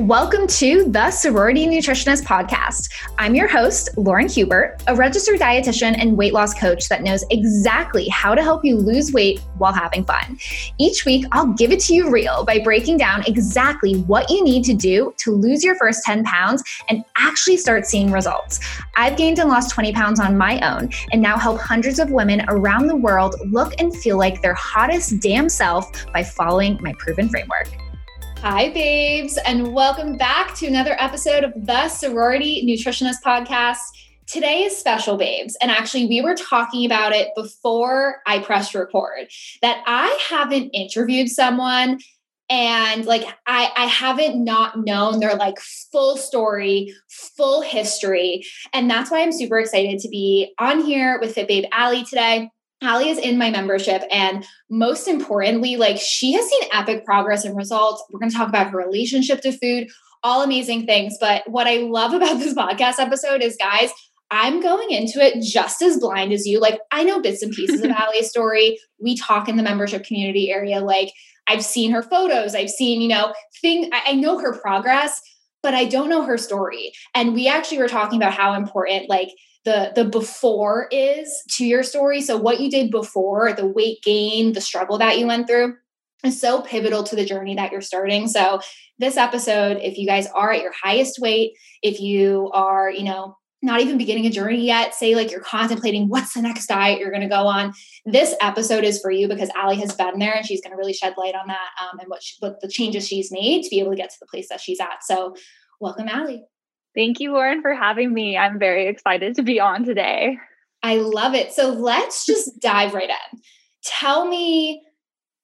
Welcome to the Sorority Nutritionist Podcast. I'm your host, Lauren Hubert, a registered dietitian and weight loss coach that knows exactly how to help you lose weight while having fun. Each week, I'll give it to you real by breaking down exactly what you need to do to lose your first 10 pounds and actually start seeing results. I've gained and lost 20 pounds on my own and now help hundreds of women around the world look and feel like their hottest damn self by following my proven framework. Hi, babes, and welcome back to another episode of the Sorority Nutritionist Podcast. Today is special, babes. And actually, we were talking about it before I pressed record that I haven't interviewed someone and like I, I haven't not known their like full story full history and that's why i'm super excited to be on here with fit babe Allie today Allie is in my membership. And most importantly, like she has seen epic progress and results. We're going to talk about her relationship to food, all amazing things. But what I love about this podcast episode is, guys, I'm going into it just as blind as you. Like, I know bits and pieces of Allie's story. We talk in the membership community area. Like, I've seen her photos, I've seen, you know, thing. I, I know her progress, but I don't know her story. And we actually were talking about how important, like, the the before is to your story. So what you did before the weight gain the struggle that you went through is so pivotal to the journey that you're starting. So this episode if you guys are at your highest weight if you are you know not even beginning a journey yet say like you're contemplating what's the next diet you're going to go on this episode is for you because Allie has been there and she's going to really shed light on that um, and what, she, what the changes she's made to be able to get to the place that she's at. So welcome Allie Thank you, Lauren, for having me. I'm very excited to be on today. I love it. So let's just dive right in. Tell me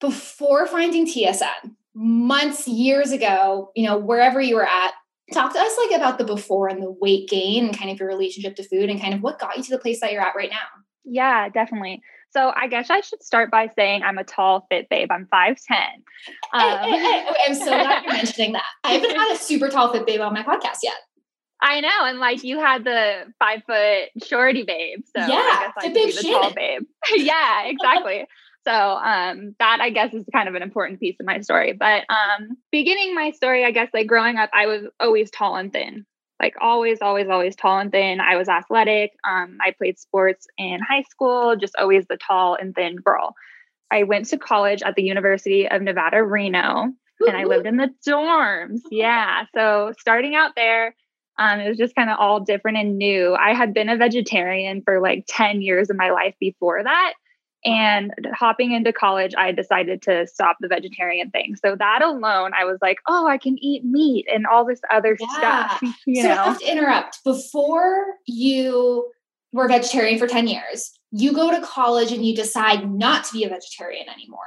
before finding TSN, months, years ago, you know, wherever you were at, talk to us like about the before and the weight gain and kind of your relationship to food and kind of what got you to the place that you're at right now. Yeah, definitely. So I guess I should start by saying I'm a tall, fit babe. I'm 5'10. Um, hey. I'm so glad you're mentioning that. I haven't had a super tall, fit babe on my podcast yet. I know, and like you had the five foot shorty babe, so yeah, I guess I be the tall babe. yeah, exactly. so um, that I guess is kind of an important piece of my story. But um, beginning my story, I guess like growing up, I was always tall and thin, like always, always, always tall and thin. I was athletic. Um, I played sports in high school, just always the tall and thin girl. I went to college at the University of Nevada, Reno, and I lived in the dorms. Yeah, so starting out there um, it was just kind of all different and new. I had been a vegetarian for like 10 years of my life before that. And hopping into college, I decided to stop the vegetarian thing. So that alone, I was like, oh, I can eat meat and all this other yeah. stuff. You so know? I have to interrupt. Before you were vegetarian for 10 years, you go to college and you decide not to be a vegetarian anymore.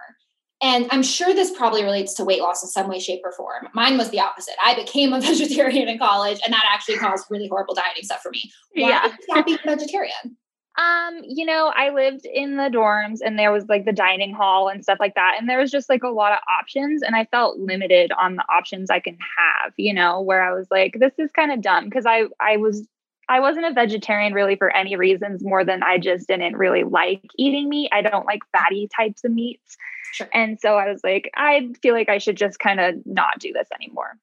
And I'm sure this probably relates to weight loss in some way, shape, or form. Mine was the opposite. I became a vegetarian in college, and that actually caused really horrible dieting stuff for me. Why yeah. did you being vegetarian? Um, you know, I lived in the dorms and there was like the dining hall and stuff like that. And there was just like a lot of options. And I felt limited on the options I can have, you know, where I was like, this is kind of dumb because I I was I wasn't a vegetarian really for any reasons more than I just didn't really like eating meat. I don't like fatty types of meats. Sure. And so I was like, I feel like I should just kind of not do this anymore.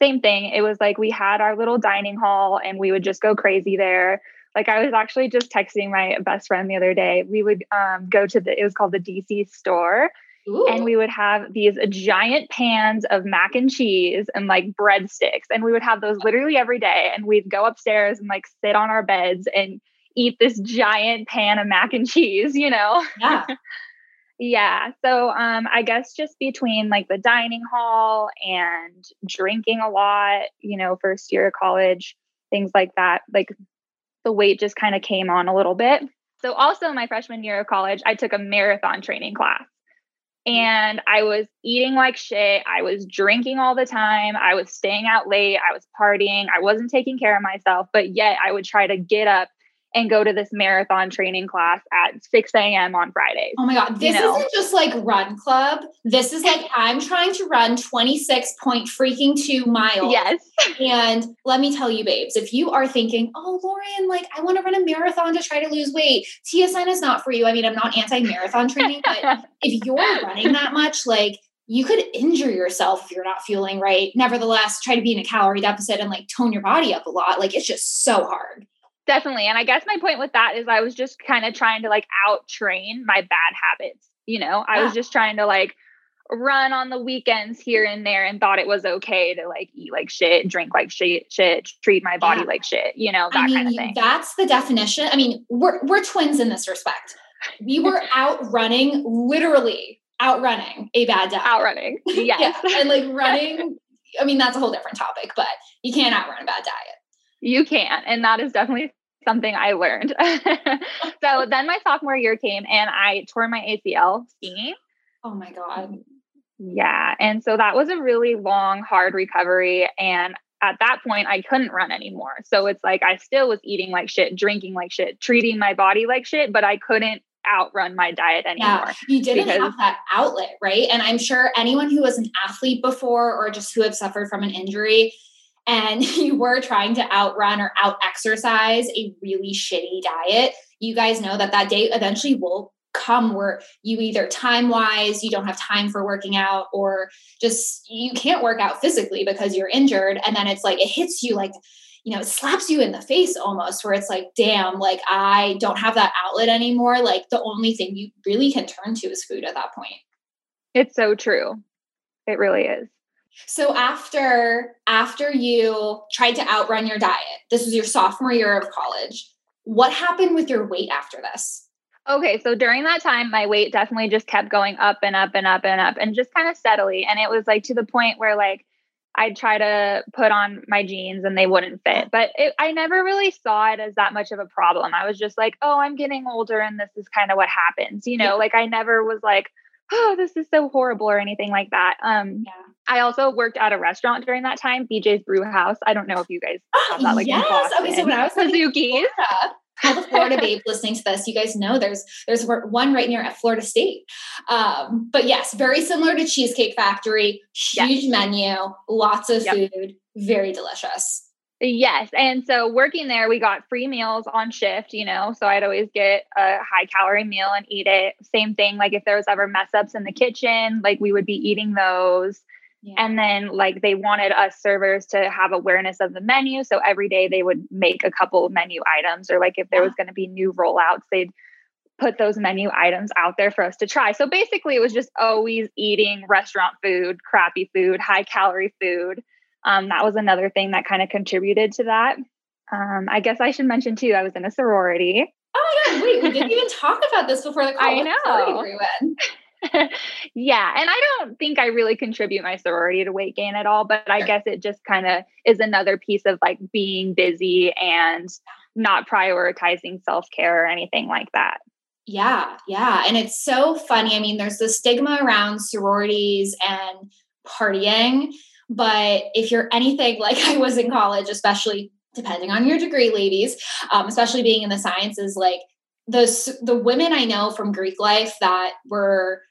Same thing. It was like we had our little dining hall and we would just go crazy there. Like I was actually just texting my best friend the other day. We would um, go to the, it was called the DC store. Ooh. And we would have these giant pans of mac and cheese and like breadsticks. And we would have those literally every day. And we'd go upstairs and like sit on our beds and eat this giant pan of mac and cheese, you know? Yeah. Yeah. So um I guess just between like the dining hall and drinking a lot, you know, first year of college, things like that, like the weight just kind of came on a little bit. So also my freshman year of college, I took a marathon training class. And I was eating like shit. I was drinking all the time. I was staying out late. I was partying. I wasn't taking care of myself, but yet I would try to get up and go to this marathon training class at 6 a.m. on Fridays. Oh my God. This you know? isn't just like run club. This is like I'm trying to run 26 point freaking two miles. Yes. and let me tell you, babes, if you are thinking, oh, Lauren, like I want to run a marathon to try to lose weight, TSN is not for you. I mean, I'm not anti marathon training, but if you're running that much, like you could injure yourself if you're not feeling right. Nevertheless, try to be in a calorie deficit and like tone your body up a lot. Like it's just so hard. Definitely. And I guess my point with that is I was just kind of trying to like out train my bad habits. You know, I yeah. was just trying to like run on the weekends here and there and thought it was okay to like eat like shit, drink like shit, shit treat my body yeah. like shit, you know, that I mean, kind of thing. That's the definition. I mean, we're we're twins in this respect. We were outrunning, literally outrunning a bad diet. Outrunning. Yes. yeah. And like running, I mean, that's a whole different topic, but you can't outrun a bad diet. You can't, And that is definitely something I learned. so then my sophomore year came and I tore my ACL skiing. Oh my God. Yeah. And so that was a really long, hard recovery. And at that point, I couldn't run anymore. So it's like I still was eating like shit, drinking like shit, treating my body like shit, but I couldn't outrun my diet anymore. Yeah, you didn't because, have that outlet, right? And I'm sure anyone who was an athlete before or just who have suffered from an injury and you were trying to outrun or out exercise a really shitty diet, you guys know that that day eventually will come where you either time wise you don't have time for working out or just you can't work out physically because you're injured and then it's like it hits you like you know it slaps you in the face almost where it's like damn like i don't have that outlet anymore. Like the only thing you really can turn to is food at that point. It's so true. It really is so after after you tried to outrun your diet this was your sophomore year of college what happened with your weight after this Okay, so during that time, my weight definitely just kept going up and up and up and up and just kind of steadily. And it was like to the point where like I'd try to put on my jeans and they wouldn't fit. Oh. But it, I never really saw it as that much of a problem. I was just like, oh, I'm getting older and this is kind of what happens. You know, yeah. like I never was like, oh, this is so horrible or anything like that. Um, yeah. I also worked at a restaurant during that time, BJ's Brew House. I don't know if you guys have that like yes. Okay, so when I was Suzuki's all the Florida babes listening to this, you guys know there's there's one right near at Florida State. Um, but yes, very similar to Cheesecake Factory, huge yes. menu, lots of yep. food, very delicious. Yes. And so working there, we got free meals on shift, you know. So I'd always get a high calorie meal and eat it. Same thing, like if there was ever mess ups in the kitchen, like we would be eating those. And then like they wanted us servers to have awareness of the menu. So every day they would make a couple of menu items or like if there was going to be new rollouts, they'd put those menu items out there for us to try. So basically it was just always eating restaurant food, crappy food, high calorie food. Um, that was another thing that kind of contributed to that. Um, I guess I should mention too, I was in a sorority. Oh my God, wait, we didn't even talk about this before the call. I know. yeah. And I don't think I really contribute my sorority to weight gain at all, but I guess it just kind of is another piece of like being busy and not prioritizing self care or anything like that. Yeah. Yeah. And it's so funny. I mean, there's the stigma around sororities and partying. But if you're anything like I was in college, especially depending on your degree, ladies, um, especially being in the sciences, like the the women I know from Greek life that were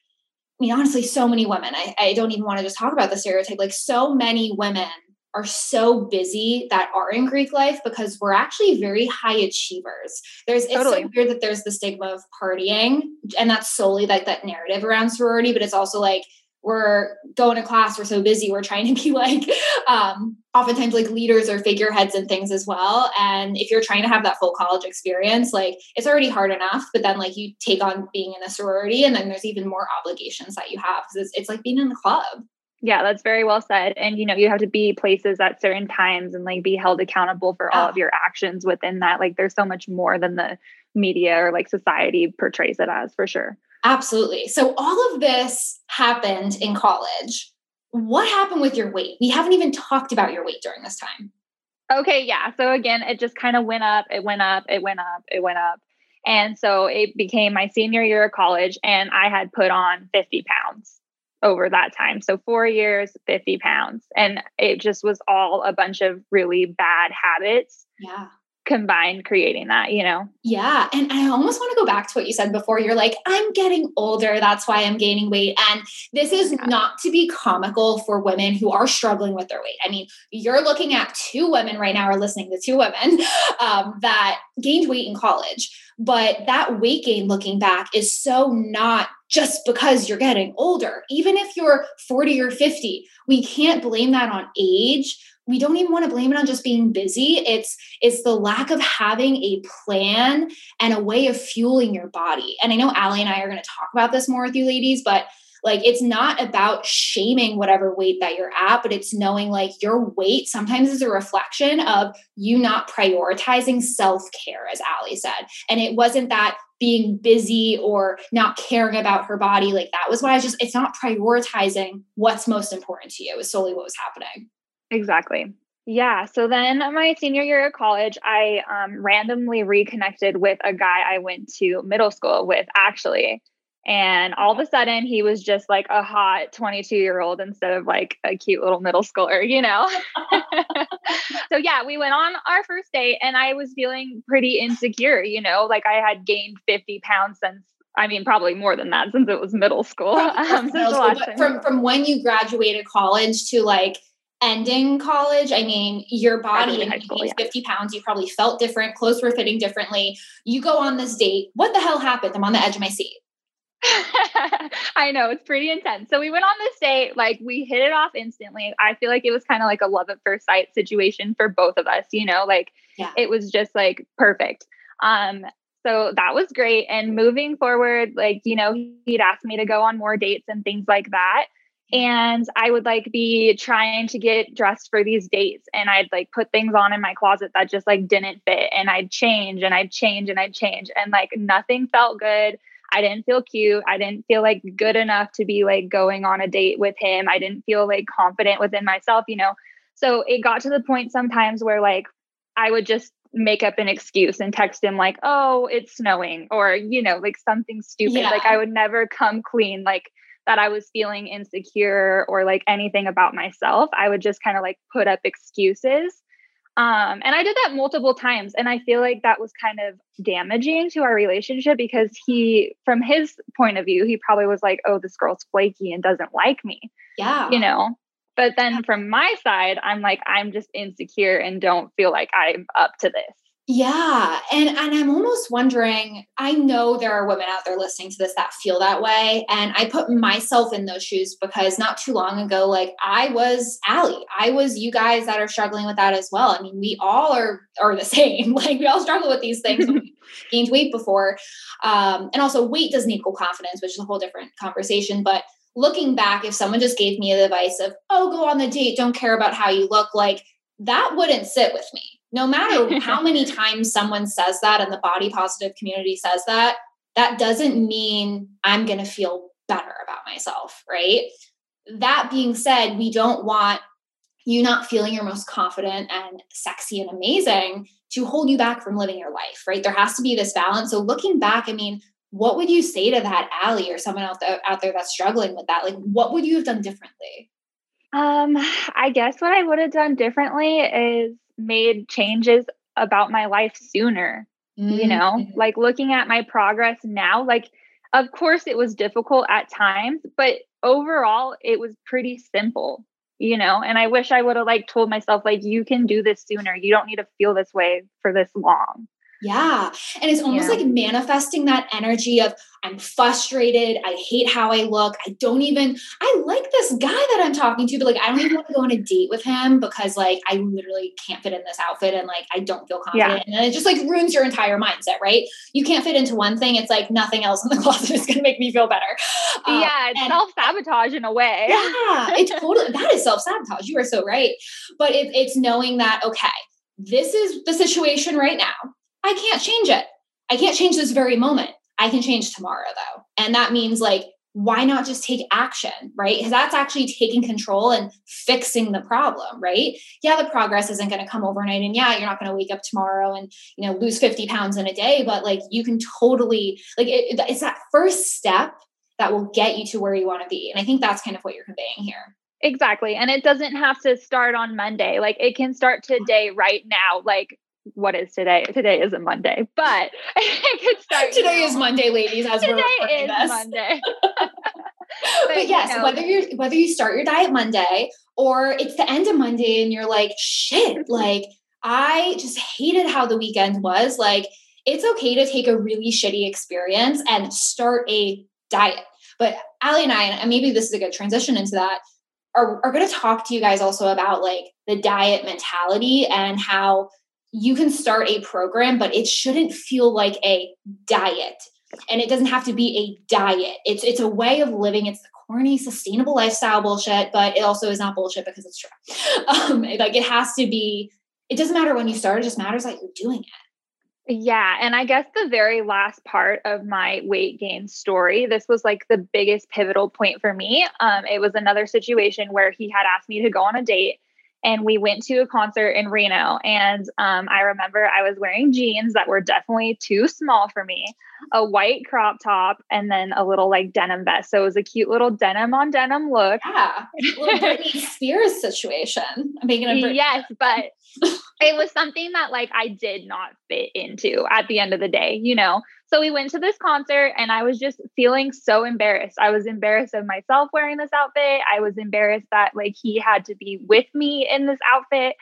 I mean, honestly, so many women. I, I don't even want to just talk about the stereotype. Like, so many women are so busy that are in Greek life because we're actually very high achievers. There's it's totally. so weird that there's the stigma of partying, and that's solely like that narrative around sorority, but it's also like we're going to class, we're so busy, we're trying to be like um, oftentimes like leaders or figureheads and things as well. And if you're trying to have that full college experience, like it's already hard enough, but then like you take on being in a sorority and then there's even more obligations that you have because it's, it's like being in the club. Yeah, that's very well said. And you know, you have to be places at certain times and like be held accountable for all of your actions within that. Like there's so much more than the media or like society portrays it as for sure. Absolutely. So all of this happened in college. What happened with your weight? We haven't even talked about your weight during this time. Okay, yeah. So again, it just kind of went up, it went up, it went up, it went up. And so it became my senior year of college, and I had put on 50 pounds over that time. So four years, 50 pounds. And it just was all a bunch of really bad habits. Yeah combined creating that, you know? Yeah. And I almost want to go back to what you said before. You're like, I'm getting older. That's why I'm gaining weight. And this is yeah. not to be comical for women who are struggling with their weight. I mean, you're looking at two women right now, or listening to two women um, that gained weight in college. But that weight gain looking back is so not just because you're getting older. Even if you're 40 or 50, we can't blame that on age we don't even want to blame it on just being busy. It's it's the lack of having a plan and a way of fueling your body. And i know Allie and i are going to talk about this more with you ladies but like it's not about shaming whatever weight that you're at but it's knowing like your weight sometimes is a reflection of you not prioritizing self-care as Allie said. And it wasn't that being busy or not caring about her body like that was why i just it's not prioritizing what's most important to you. Is solely what was happening Exactly. Yeah. So then my senior year of college, I um, randomly reconnected with a guy I went to middle school with, actually. And all of a sudden, he was just like a hot 22 year old instead of like a cute little middle schooler, you know? so, yeah, we went on our first date and I was feeling pretty insecure, you know, like I had gained 50 pounds since I mean, probably more than that since it was middle school. Um, middle school from from when you graduated college to like ending college, I mean, your body and school, yeah. 50 pounds, you probably felt different, clothes were fitting differently. You go on this date. What the hell happened? I'm on the edge of my seat. I know it's pretty intense. So we went on this date, like we hit it off instantly. I feel like it was kind of like a love at first sight situation for both of us, you know, like yeah. it was just like perfect. Um, so that was great. And moving forward, like, you know, he'd asked me to go on more dates and things like that and I would like be trying to get dressed for these dates and I'd like put things on in my closet that just like didn't fit and I'd change and I'd change and I'd change and like nothing felt good. I didn't feel cute. I didn't feel like good enough to be like going on a date with him. I didn't feel like confident within myself, you know. So it got to the point sometimes where like I would just make up an excuse and text him like, "Oh, it's snowing," or you know, like something stupid. Yeah. Like I would never come clean like that I was feeling insecure or like anything about myself, I would just kind of like put up excuses. Um, and I did that multiple times. And I feel like that was kind of damaging to our relationship because he, from his point of view, he probably was like, oh, this girl's flaky and doesn't like me. Yeah. You know? But then from my side, I'm like, I'm just insecure and don't feel like I'm up to this. Yeah. And and I'm almost wondering, I know there are women out there listening to this that feel that way. And I put myself in those shoes because not too long ago, like I was Allie. I was you guys that are struggling with that as well. I mean, we all are are the same. Like we all struggle with these things gained weight before. Um, and also weight doesn't equal confidence, which is a whole different conversation. But looking back, if someone just gave me the advice of, oh, go on the date, don't care about how you look, like that wouldn't sit with me no matter how many times someone says that and the body positive community says that, that doesn't mean I'm going to feel better about myself, right? That being said, we don't want you not feeling your most confident and sexy and amazing to hold you back from living your life, right? There has to be this balance. So looking back, I mean, what would you say to that Allie or someone out there out there that's struggling with that? Like, what would you have done differently? Um, I guess what I would have done differently is made changes about my life sooner. Mm-hmm. You know, mm-hmm. like looking at my progress now, like, of course, it was difficult at times, but overall, it was pretty simple, you know. And I wish I would have like told myself, like, you can do this sooner. You don't need to feel this way for this long. Yeah. And it's almost yeah. like manifesting that energy of, I'm frustrated. I hate how I look. I don't even, I like this guy that I'm talking to, but like, I don't even want to go on a date with him because like, I literally can't fit in this outfit and like, I don't feel confident. Yeah. And it just like ruins your entire mindset, right? You can't fit into one thing. It's like nothing else in the closet is going to make me feel better. Um, yeah. It's self sabotage in a way. yeah. It's totally, that is self sabotage. You are so right. But it, it's knowing that, okay, this is the situation right now I can't change it. I can't change this very moment. I can change tomorrow though. And that means like, why not just take action, right? Because that's actually taking control and fixing the problem, right? Yeah, the progress isn't going to come overnight. And yeah, you're not going to wake up tomorrow and, you know, lose 50 pounds in a day, but like you can totally, like, it, it's that first step that will get you to where you want to be. And I think that's kind of what you're conveying here. Exactly. And it doesn't have to start on Monday. Like it can start today, right now. Like what is today? Today is a Monday, but it could start. Today is Monday, ladies. As today is this. Monday. but, but yes, you know, whether you whether you start your diet Monday or it's the end of Monday and you're like, shit, like I just hated how the weekend was. Like, it's okay to take a really shitty experience and start a diet. But Allie and I, and maybe this is a good transition into that, are, are going to talk to you guys also about like the diet mentality and how you can start a program, but it shouldn't feel like a diet. And it doesn't have to be a diet. It's it's a way of living. It's the corny sustainable lifestyle bullshit, but it also is not bullshit because it's true. Um, like it has to be. It doesn't matter when you start. It just matters that you're doing it. Yeah. And I guess the very last part of my weight gain story, this was like the biggest pivotal point for me. Um, it was another situation where he had asked me to go on a date and we went to a concert in Reno. And um, I remember I was wearing jeans that were definitely too small for me, a white crop top, and then a little like denim vest. So it was a cute little denim on denim look. Yeah, A little Britney Spears situation. I'm making a Britney. yes, but it was something that like I did not fit into at the end of the day, you know. So we went to this concert and I was just feeling so embarrassed. I was embarrassed of myself wearing this outfit. I was embarrassed that like he had to be with me in this outfit.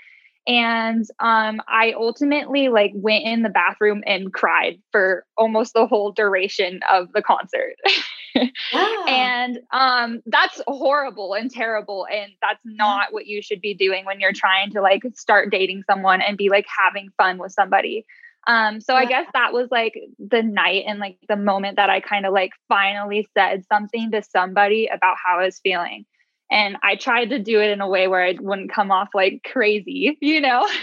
And um I ultimately like went in the bathroom and cried for almost the whole duration of the concert. yeah. And um that's horrible and terrible and that's not what you should be doing when you're trying to like start dating someone and be like having fun with somebody. Um, so yeah. I guess that was like the night and like the moment that I kind of like finally said something to somebody about how I was feeling. And I tried to do it in a way where it wouldn't come off like crazy, you know?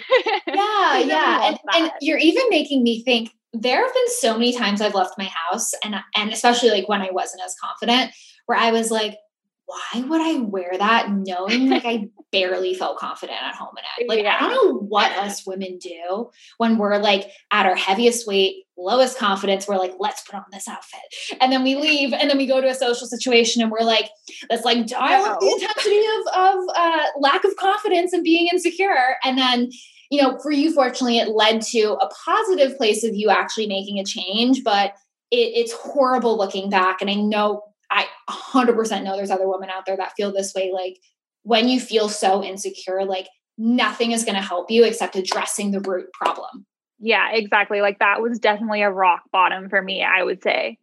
Yeah, yeah. And, and you're even making me think there have been so many times I've left my house and and especially like when I wasn't as confident, where I was like, why would I wear that knowing like I barely felt confident at home in it? Like, yeah. I don't know what us women do when we're like at our heaviest weight, lowest confidence. We're like, let's put on this outfit. And then we leave and then we go to a social situation and we're like, let's like dial up the intensity of, of uh, lack of confidence and being insecure. And then, you know, for you, fortunately, it led to a positive place of you actually making a change, but it, it's horrible looking back. And I know I 100% know there's other women out there that feel this way. Like when you feel so insecure, like nothing is going to help you except addressing the root problem. Yeah, exactly. Like that was definitely a rock bottom for me, I would say.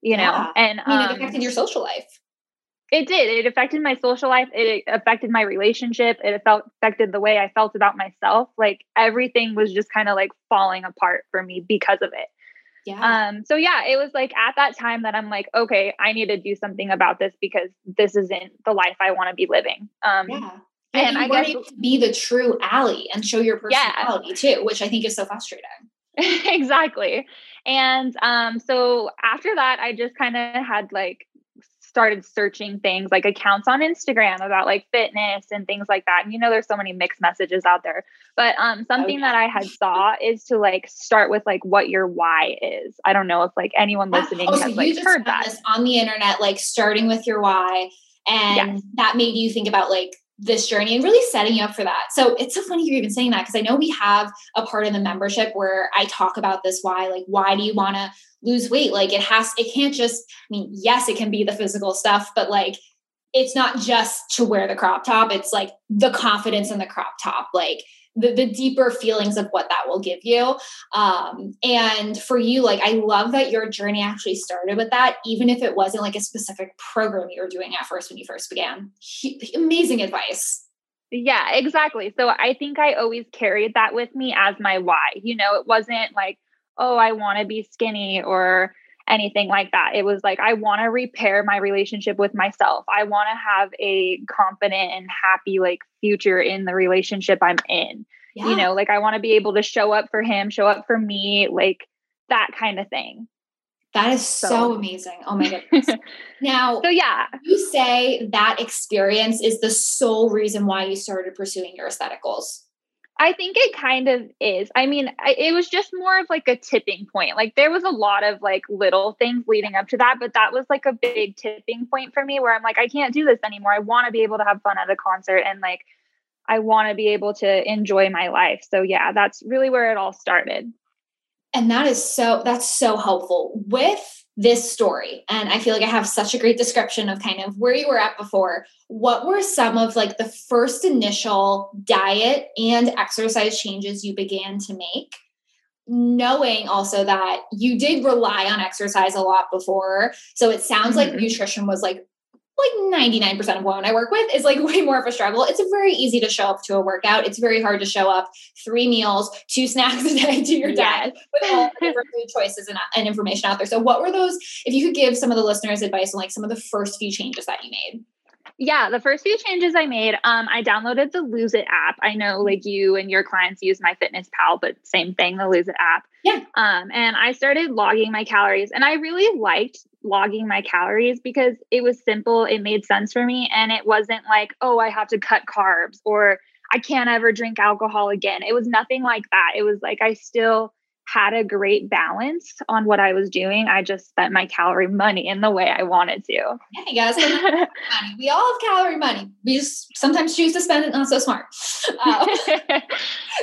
You know, yeah. and I mean, it um, affected your social life. It did. It affected my social life. It affected my relationship. It felt affected the way I felt about myself. Like everything was just kind of like falling apart for me because of it. Yeah. Um, so yeah, it was like at that time that I'm like, okay, I need to do something about this because this isn't the life I want to be living. Um, yeah. And, and I guess to be the true Allie and show your personality yeah. too, which I think is so frustrating. exactly. And um, so after that, I just kind of had like started searching things like accounts on Instagram about like fitness and things like that. And you know, there's so many mixed messages out there. But um, something oh, yeah. that I had saw is to like start with like what your why is. I don't know if like anyone listening oh, has so like heard that on the internet, like starting with your why, and yes. that made you think about like this journey and really setting you up for that. So it's so funny you're even saying that because I know we have a part of the membership where I talk about this why, like, why do you want to lose weight? Like, it has, it can't just, I mean, yes, it can be the physical stuff, but like, it's not just to wear the crop top. It's like the confidence in the crop top. Like, the, the deeper feelings of what that will give you. Um, and for you, like, I love that your journey actually started with that, even if it wasn't like a specific program you were doing at first when you first began. He, amazing advice. Yeah, exactly. So I think I always carried that with me as my why. You know, it wasn't like, oh, I want to be skinny or anything like that. It was like, I want to repair my relationship with myself. I want to have a confident and happy, like, future in the relationship I'm in. Yeah. You know, like, I want to be able to show up for him, show up for me, like that kind of thing. That is so, so amazing. Oh my goodness. now, so yeah, you say that experience is the sole reason why you started pursuing your aesthetic goals. I think it kind of is. I mean, I, it was just more of like a tipping point. Like there was a lot of like little things leading up to that, but that was like a big tipping point for me where I'm like, I can't do this anymore. I want to be able to have fun at a concert and like I want to be able to enjoy my life. So yeah, that's really where it all started. And that is so that's so helpful with this story. And I feel like I have such a great description of kind of where you were at before. What were some of like the first initial diet and exercise changes you began to make? Knowing also that you did rely on exercise a lot before. So it sounds mm-hmm. like nutrition was like like 99% of women I work with is like way more of a struggle. It's very easy to show up to a workout. It's very hard to show up three meals, two snacks a day to your diet with all the different food choices and, and information out there. So what were those, if you could give some of the listeners advice on like some of the first few changes that you made? Yeah, the first few changes I made, um, I downloaded the Lose It app. I know like you and your clients use MyFitnessPal, but same thing, the Lose It app. Yeah. Um, and I started logging my calories, and I really liked logging my calories because it was simple, it made sense for me, and it wasn't like, oh, I have to cut carbs or I can't ever drink alcohol again. It was nothing like that. It was like I still had a great balance on what I was doing. I just spent my calorie money in the way I wanted to. Yeah, you guys. We all have calorie money. We just sometimes choose to spend it not so smart. Uh,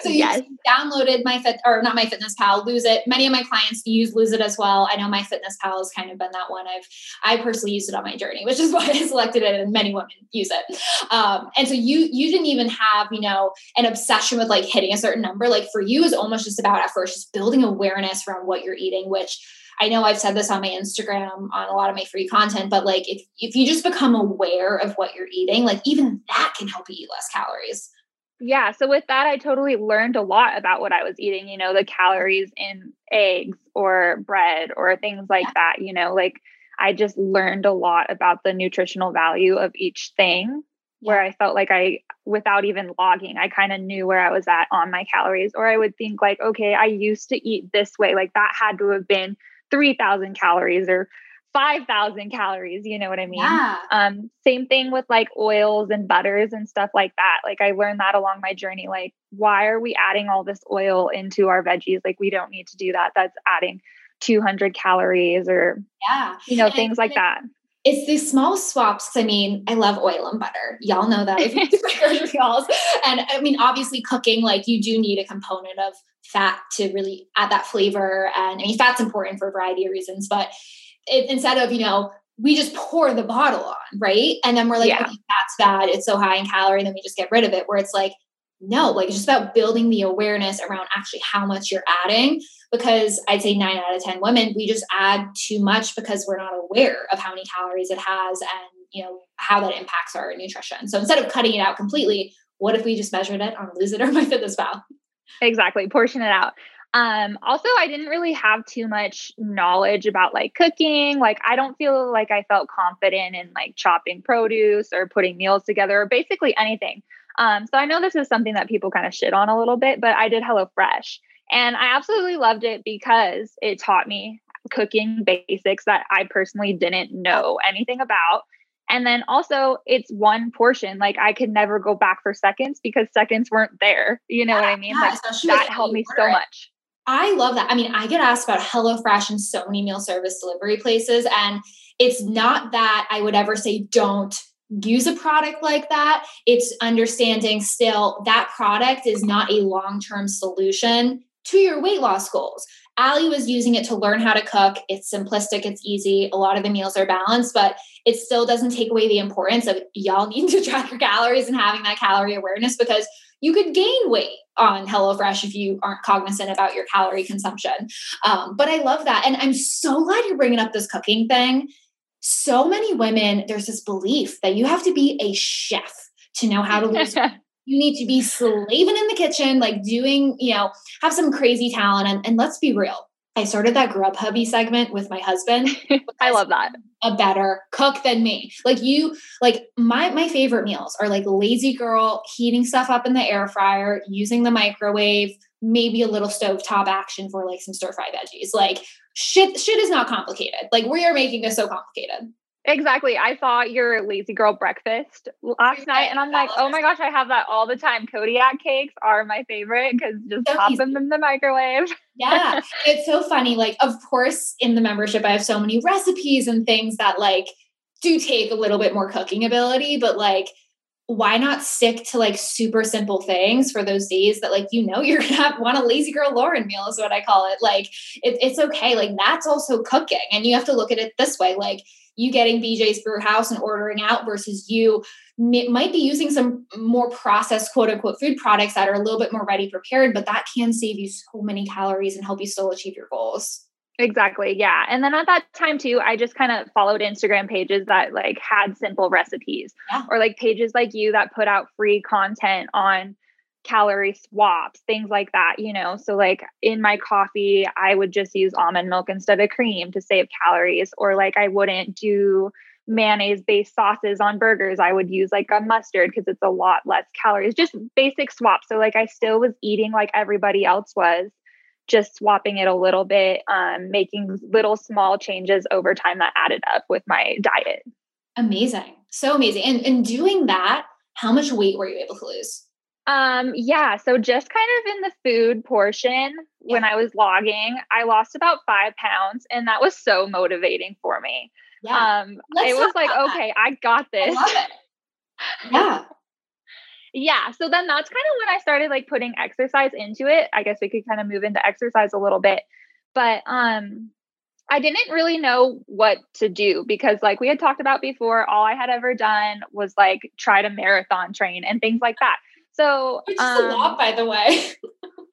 so you yes. downloaded my fit or not my fitness pal, lose it. Many of my clients use lose it as well. I know my fitness pal has kind of been that one. I've I personally used it on my journey, which is why I selected it, and many women use it. Um, and so you you didn't even have you know an obsession with like hitting a certain number. Like for you, is almost just about at first just building building awareness around what you're eating, which I know I've said this on my Instagram on a lot of my free content, but like if if you just become aware of what you're eating, like even that can help you eat less calories. Yeah, so with that I totally learned a lot about what I was eating, you know, the calories in eggs or bread or things like yeah. that, you know, like I just learned a lot about the nutritional value of each thing where I felt like I, without even logging, I kind of knew where I was at on my calories. Or I would think, like, okay, I used to eat this way. Like that had to have been 3,000 calories or 5,000 calories. You know what I mean? Yeah. Um, same thing with like oils and butters and stuff like that. Like I learned that along my journey. Like, why are we adding all this oil into our veggies? Like, we don't need to do that. That's adding 200 calories or, yeah, you know, and things like that it's these small swaps. I mean, I love oil and butter. Y'all know that if you do my grocery hauls. And I mean, obviously, cooking, like you do need a component of fat to really add that flavor. And I mean, fat's important for a variety of reasons, but it, instead of, you know, we just pour the bottle on, right? And then we're like, yeah. okay, that's bad. It's so high in calorie. And then we just get rid of it. Where it's like, no, like it's just about building the awareness around actually how much you're adding. Because I'd say nine out of 10 women, we just add too much because we're not aware of how many calories it has and, you know, how that impacts our nutrition. So instead of cutting it out completely, what if we just measured it on Lose It or MyFitnessPal? Exactly. Portion it out. Um, also, I didn't really have too much knowledge about like cooking. Like, I don't feel like I felt confident in like chopping produce or putting meals together or basically anything. Um, so I know this is something that people kind of shit on a little bit, but I did HelloFresh and I absolutely loved it because it taught me cooking basics that I personally didn't know anything about. And then also, it's one portion. Like I could never go back for seconds because seconds weren't there. You know yeah, what I mean? Yeah, like that helped me so much. I love that. I mean, I get asked about HelloFresh and so many meal service delivery places. And it's not that I would ever say don't use a product like that. It's understanding still that product is not a long term solution to your weight loss goals. Allie was using it to learn how to cook. It's simplistic, it's easy. A lot of the meals are balanced, but it still doesn't take away the importance of y'all needing to track your calories and having that calorie awareness because you could gain weight on HelloFresh if you aren't cognizant about your calorie consumption. Um, but I love that. And I'm so glad you're bringing up this cooking thing so many women, there's this belief that you have to be a chef to know how to lose. You need to be slaving in the kitchen, like doing, you know, have some crazy talent. And, and let's be real. I started that Grubhubby segment with my husband. I love that. A better cook than me. Like you, like my my favorite meals are like lazy girl heating stuff up in the air fryer, using the microwave, maybe a little stovetop action for like some stir fry veggies. Like shit shit is not complicated. Like we are making this so complicated. Exactly. I saw your lazy girl breakfast last night and I'm like, oh my gosh, I have that all the time. Kodiak cakes are my favorite because just so pop easy. them in the microwave. yeah. It's so funny. Like, of course, in the membership, I have so many recipes and things that like do take a little bit more cooking ability, but like why not stick to like super simple things for those days that like you know you're gonna want a lazy girl Lauren meal is what I call it. Like it, it's okay. Like that's also cooking, and you have to look at it this way. Like you getting BJ's Brew House and ordering out versus you might be using some more processed quote unquote food products that are a little bit more ready prepared, but that can save you so many calories and help you still achieve your goals. Exactly. Yeah. And then at that time too, I just kind of followed Instagram pages that like had simple recipes yeah. or like pages like you that put out free content on calorie swaps, things like that, you know. So like in my coffee, I would just use almond milk instead of cream to save calories or like I wouldn't do mayonnaise based sauces on burgers. I would use like a mustard because it's a lot less calories. Just basic swaps. So like I still was eating like everybody else was just swapping it a little bit, um, making little small changes over time that added up with my diet. Amazing. So amazing. And, in doing that, how much weight were you able to lose? Um, yeah, so just kind of in the food portion, yeah. when I was logging, I lost about five pounds, and that was so motivating for me. Yeah. Um, Let's it was like, okay, that. I got this. I yeah yeah so then that's kind of when i started like putting exercise into it. I guess we could kind of move into exercise a little bit but um i didn't really know what to do because like we had talked about before all i had ever done was like try to marathon train and things like that. So which is um, a lot by the way.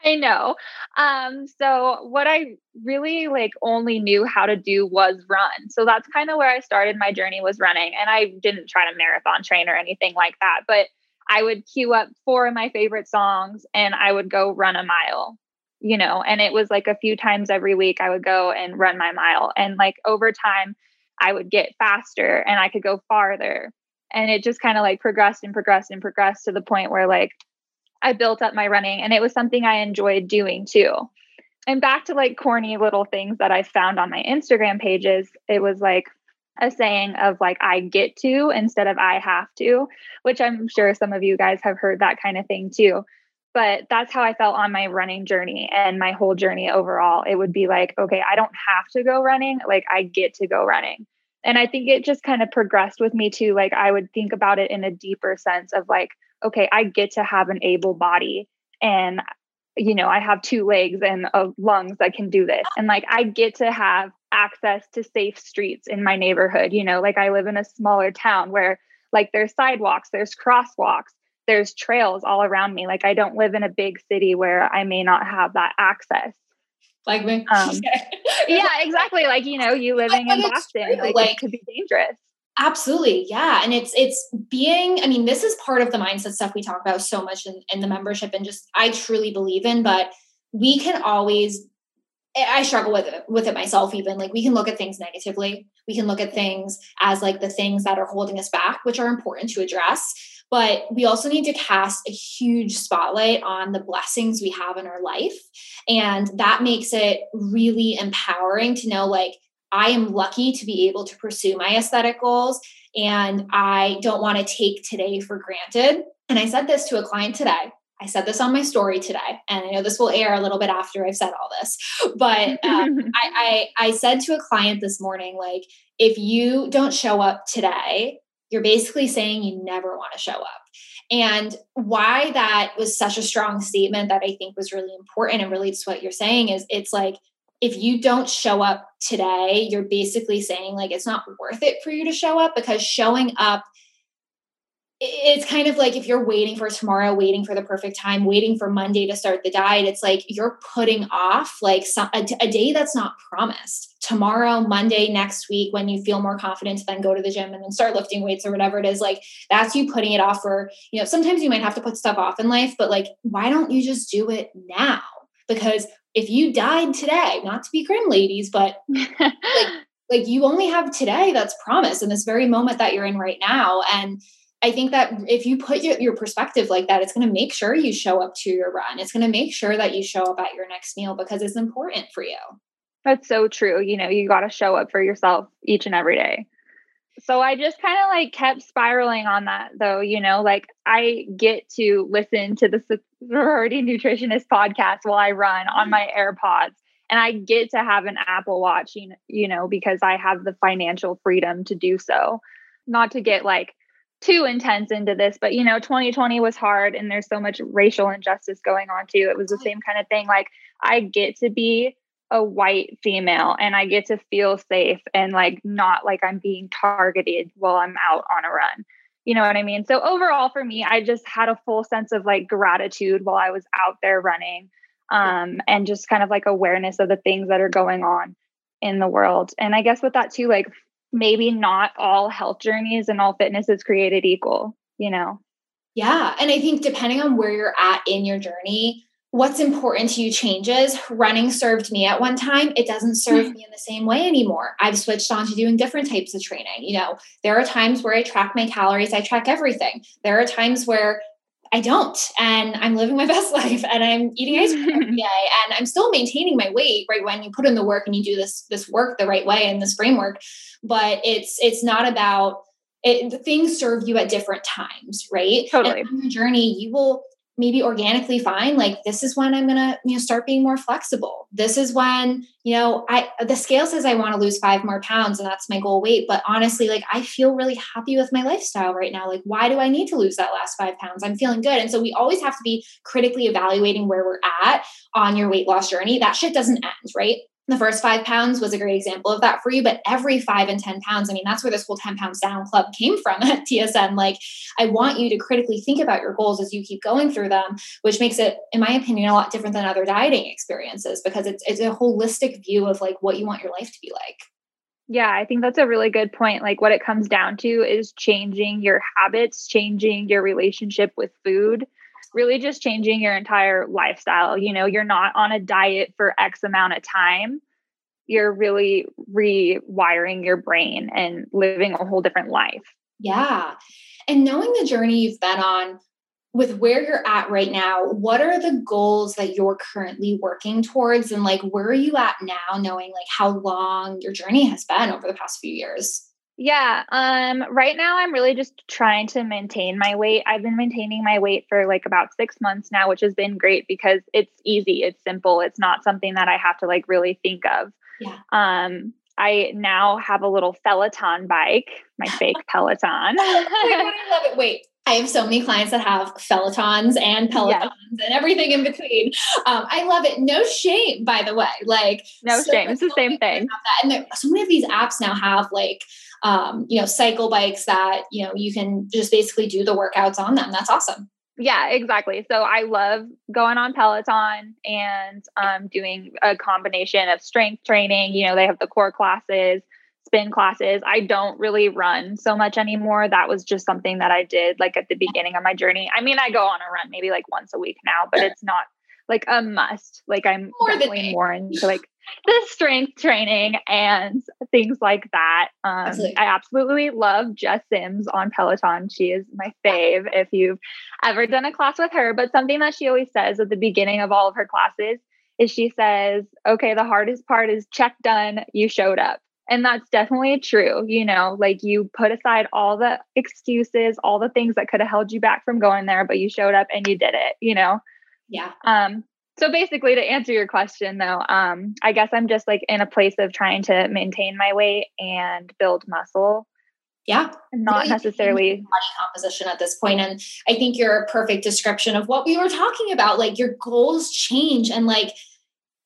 I know. Um so what i really like only knew how to do was run. So that's kind of where i started my journey was running and i didn't try to marathon train or anything like that but I would queue up four of my favorite songs and I would go run a mile, you know, and it was like a few times every week I would go and run my mile. And like over time, I would get faster and I could go farther. And it just kind of like progressed and progressed and progressed to the point where like I built up my running and it was something I enjoyed doing too. And back to like corny little things that I found on my Instagram pages, it was like, a saying of like I get to instead of I have to, which I'm sure some of you guys have heard that kind of thing too. But that's how I felt on my running journey and my whole journey overall. It would be like, okay, I don't have to go running, like I get to go running. And I think it just kind of progressed with me too. Like I would think about it in a deeper sense of like, okay, I get to have an able body and you know, I have two legs and uh, lungs that can do this. And like I get to have access to safe streets in my neighborhood. You know, like I live in a smaller town where like there's sidewalks, there's crosswalks, there's trails all around me. Like I don't live in a big city where I may not have that access. Like me. Um, yeah, exactly. Like, you know, you living in Boston, like, like it could be dangerous. Absolutely. Yeah. And it's it's being, I mean, this is part of the mindset stuff we talk about so much in, in the membership and just I truly believe in, but we can always I struggle with it with it myself even like we can look at things negatively. We can look at things as like the things that are holding us back, which are important to address. But we also need to cast a huge spotlight on the blessings we have in our life. And that makes it really empowering to know like I am lucky to be able to pursue my aesthetic goals and I don't want to take today for granted. And I said this to a client today. I said this on my story today, and I know this will air a little bit after I've said all this. But um, I, I, I said to a client this morning, like, if you don't show up today, you're basically saying you never want to show up. And why that was such a strong statement that I think was really important and relates to what you're saying is it's like if you don't show up today, you're basically saying like it's not worth it for you to show up because showing up it's kind of like if you're waiting for tomorrow, waiting for the perfect time, waiting for Monday to start the diet, it's like you're putting off like some, a, a, day that's not promised. Tomorrow, Monday, next week, when you feel more confident to then go to the gym and then start lifting weights or whatever it is, like that's you putting it off for, you know, sometimes you might have to put stuff off in life, but like, why don't you just do it now? Because if you died today, not to be grim, ladies, but like, like you only have today that's promised in this very moment that you're in right now. And I think that if you put your, your perspective like that, it's going to make sure you show up to your run. It's going to make sure that you show up at your next meal because it's important for you. That's so true. You know, you got to show up for yourself each and every day. So I just kind of like kept spiraling on that though, you know, like I get to listen to the sorority nutritionist podcast while I run on mm-hmm. my AirPods and I get to have an Apple Watch, you know, you know, because I have the financial freedom to do so. Not to get like too intense into this, but you know, 2020 was hard and there's so much racial injustice going on too. It was the same kind of thing. Like, I get to be a white female and I get to feel safe and like not like I'm being targeted while I'm out on a run. You know what I mean? So overall for me, I just had a full sense of like gratitude while I was out there running. Um, and just kind of like awareness of the things that are going on in the world. And I guess with that too, like maybe not all health journeys and all fitness is created equal, you know? Yeah. And I think depending on where you're at in your journey, what's important to you changes. Running served me at one time. It doesn't serve me in the same way anymore. I've switched on to doing different types of training. You know, there are times where I track my calories, I track everything. There are times where I don't, and I'm living my best life and I'm eating ice cream every day and I'm still maintaining my weight, right? When you put in the work and you do this this work the right way and this framework. But it's it's not about it, things serve you at different times, right? Totally. And on your journey, you will maybe organically find like this is when i'm gonna you know start being more flexible. This is when you know i the scale says i want to lose five more pounds and that's my goal weight but honestly like i feel really happy with my lifestyle right now. Like why do i need to lose that last five pounds? I'm feeling good. And so we always have to be critically evaluating where we're at on your weight loss journey. That shit doesn't end right the first five pounds was a great example of that for you but every five and ten pounds i mean that's where this whole 10 pounds down club came from at tsn like i want you to critically think about your goals as you keep going through them which makes it in my opinion a lot different than other dieting experiences because it's, it's a holistic view of like what you want your life to be like. Yeah, I think that's a really good point. Like, what it comes down to is changing your habits, changing your relationship with food, really just changing your entire lifestyle. You know, you're not on a diet for X amount of time. You're really rewiring your brain and living a whole different life. Yeah. And knowing the journey you've been on with where you're at right now, what are the goals that you're currently working towards? And like, where are you at now, knowing like how long your journey has been over the past few years? Yeah. Um, right now I'm really just trying to maintain my weight. I've been maintaining my weight for like about six months now, which has been great because it's easy, it's simple, it's not something that I have to like really think of. Yeah. Um, I now have a little Peloton bike, my fake Peloton. I love it. Wait, I have so many clients that have Pelotons and Pelotons yes. and everything in between. Um, I love it. No shame, by the way. Like no so shame. It's the same thing. And there, so many of these apps now have like um, you know, cycle bikes that, you know, you can just basically do the workouts on them. That's awesome. Yeah, exactly. So I love going on Peloton and um, doing a combination of strength training. You know, they have the core classes, spin classes. I don't really run so much anymore. That was just something that I did like at the beginning of my journey. I mean, I go on a run maybe like once a week now, but it's not like a must. Like I'm more definitely more into like the strength training and things like that. Um, absolutely. I absolutely love Jess Sims on Peloton. She is my fave if you've ever done a class with her. But something that she always says at the beginning of all of her classes is she says, okay, the hardest part is check done, you showed up. And that's definitely true. You know, like you put aside all the excuses, all the things that could have held you back from going there, but you showed up and you did it, you know? Yeah. Um, so basically to answer your question though um, i guess i'm just like in a place of trying to maintain my weight and build muscle. Yeah. Not necessarily body composition at this point and i think you're a perfect description of what we were talking about like your goals change and like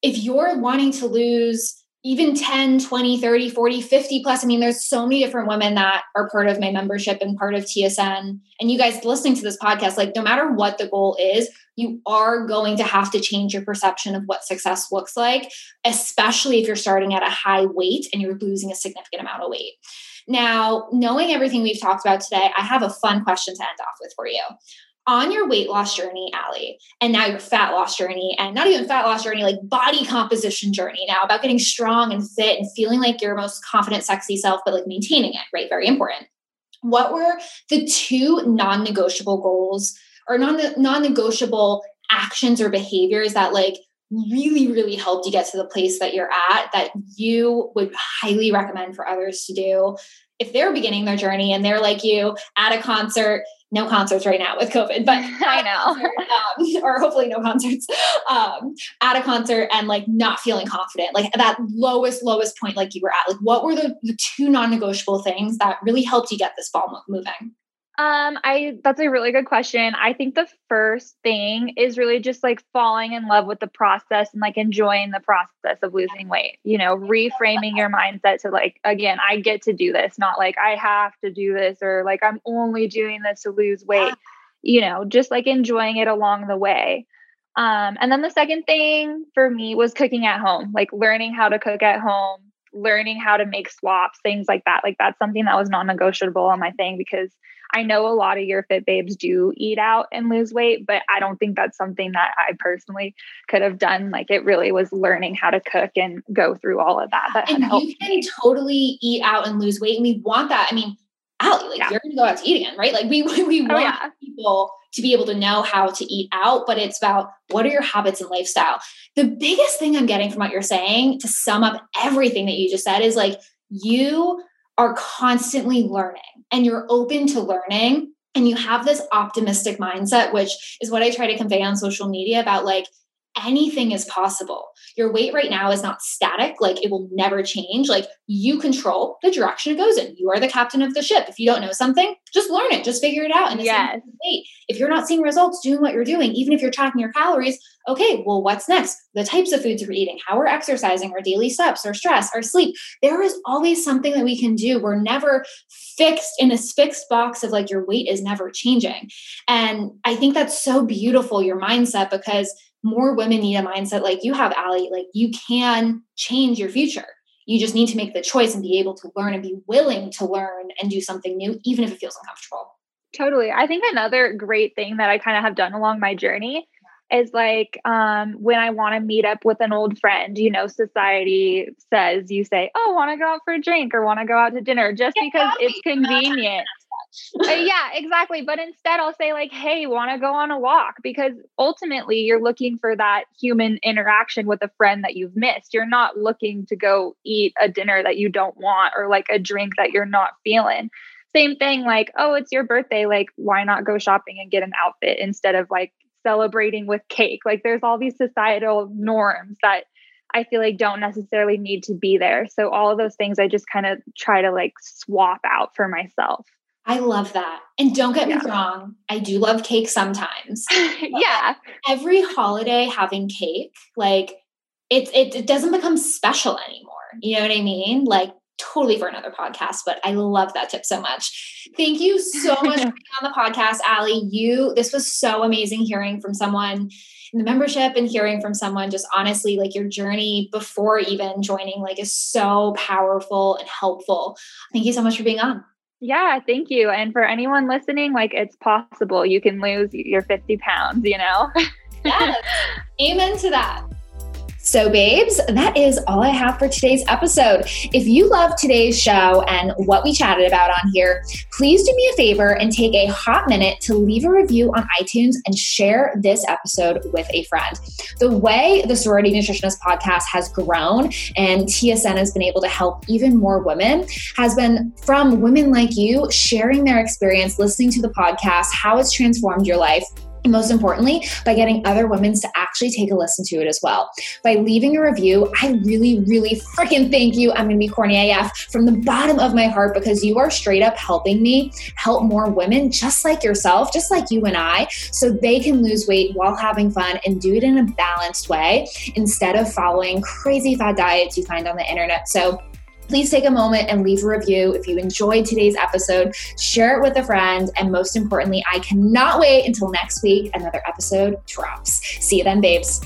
if you're wanting to lose even 10 20 30 40 50 plus. I mean there's so many different women that are part of my membership and part of tsn and you guys listening to this podcast like no matter what the goal is you are going to have to change your perception of what success looks like especially if you're starting at a high weight and you're losing a significant amount of weight. Now knowing everything we've talked about today i have a fun question to end off with for you on your weight loss journey, Allie, and now your fat loss journey, and not even fat loss journey, like body composition journey now about getting strong and fit and feeling like your most confident, sexy self, but like maintaining it, right? Very important. What were the two non negotiable goals or non negotiable actions or behaviors that like really, really helped you get to the place that you're at that you would highly recommend for others to do? If they're beginning their journey and they're like you at a concert, no concerts right now with COVID, but I know, concert, um, or hopefully no concerts um, at a concert and like not feeling confident, like that lowest, lowest point, like you were at. Like, what were the, the two non negotiable things that really helped you get this ball moving? Um, I that's a really good question. I think the first thing is really just like falling in love with the process and like enjoying the process of losing weight. You know, reframing your mindset to like again, I get to do this, not like I have to do this or like I'm only doing this to lose weight. You know, just like enjoying it along the way. Um, and then the second thing for me was cooking at home, like learning how to cook at home, learning how to make swaps, things like that. Like that's something that was non-negotiable on my thing because I know a lot of your fit babes do eat out and lose weight, but I don't think that's something that I personally could have done. Like it really was learning how to cook and go through all of that. that and you can totally eat out and lose weight. And we want that. I mean, Allie, like yeah. you're gonna go out to eat again, right? Like we we, oh, want yeah. people to be able to know how to eat out, but it's about what are your habits and lifestyle. The biggest thing I'm getting from what you're saying to sum up everything that you just said is like you are constantly learning and you're open to learning and you have this optimistic mindset which is what i try to convey on social media about like anything is possible. Your weight right now is not static, like it will never change. Like you control the direction it goes in. You are the captain of the ship. If you don't know something, just learn it, just figure it out. And yes. weight. If you're not seeing results doing what you're doing, even if you're tracking your calories, okay, well, what's next? The types of foods we're eating, how we're exercising, our daily steps, our stress, our sleep. There is always something that we can do. We're never fixed in this fixed box of like your weight is never changing. And I think that's so beautiful, your mindset, because more women need a mindset like you have, Allie. Like you can change your future. You just need to make the choice and be able to learn and be willing to learn and do something new, even if it feels uncomfortable. Totally. I think another great thing that I kind of have done along my journey is like um, when I want to meet up with an old friend, you know, society says you say, Oh, want to go out for a drink or want to go out to dinner just because it's convenient Uh, yeah, exactly. But instead, I'll say, like, hey, want to go on a walk? Because ultimately, you're looking for that human interaction with a friend that you've missed. You're not looking to go eat a dinner that you don't want or like a drink that you're not feeling. Same thing, like, oh, it's your birthday. Like, why not go shopping and get an outfit instead of like celebrating with cake? Like, there's all these societal norms that I feel like don't necessarily need to be there. So all of those things I just kind of try to like swap out for myself. I love that. And don't get yeah. me wrong, I do love cake sometimes. yeah. Every holiday having cake, like it, it it doesn't become special anymore. You know what I mean? Like totally for another podcast, but I love that tip so much. Thank you so much for being on the podcast, Allie. You this was so amazing hearing from someone in the membership and hearing from someone just honestly like your journey before even joining like is so powerful and helpful. Thank you so much for being on. Yeah, thank you. And for anyone listening, like it's possible you can lose your 50 pounds, you know? yes. Amen to that. So, babes, that is all I have for today's episode. If you love today's show and what we chatted about on here, please do me a favor and take a hot minute to leave a review on iTunes and share this episode with a friend. The way the Sorority Nutritionist podcast has grown and TSN has been able to help even more women has been from women like you sharing their experience, listening to the podcast, how it's transformed your life most importantly, by getting other women to actually take a listen to it as well. By leaving a review, I really, really freaking thank you. I'm gonna be corny AF from the bottom of my heart because you are straight up helping me help more women just like yourself, just like you and I, so they can lose weight while having fun and do it in a balanced way instead of following crazy fad diets you find on the internet. So Please take a moment and leave a review. If you enjoyed today's episode, share it with a friend. And most importantly, I cannot wait until next week, another episode drops. See you then, babes.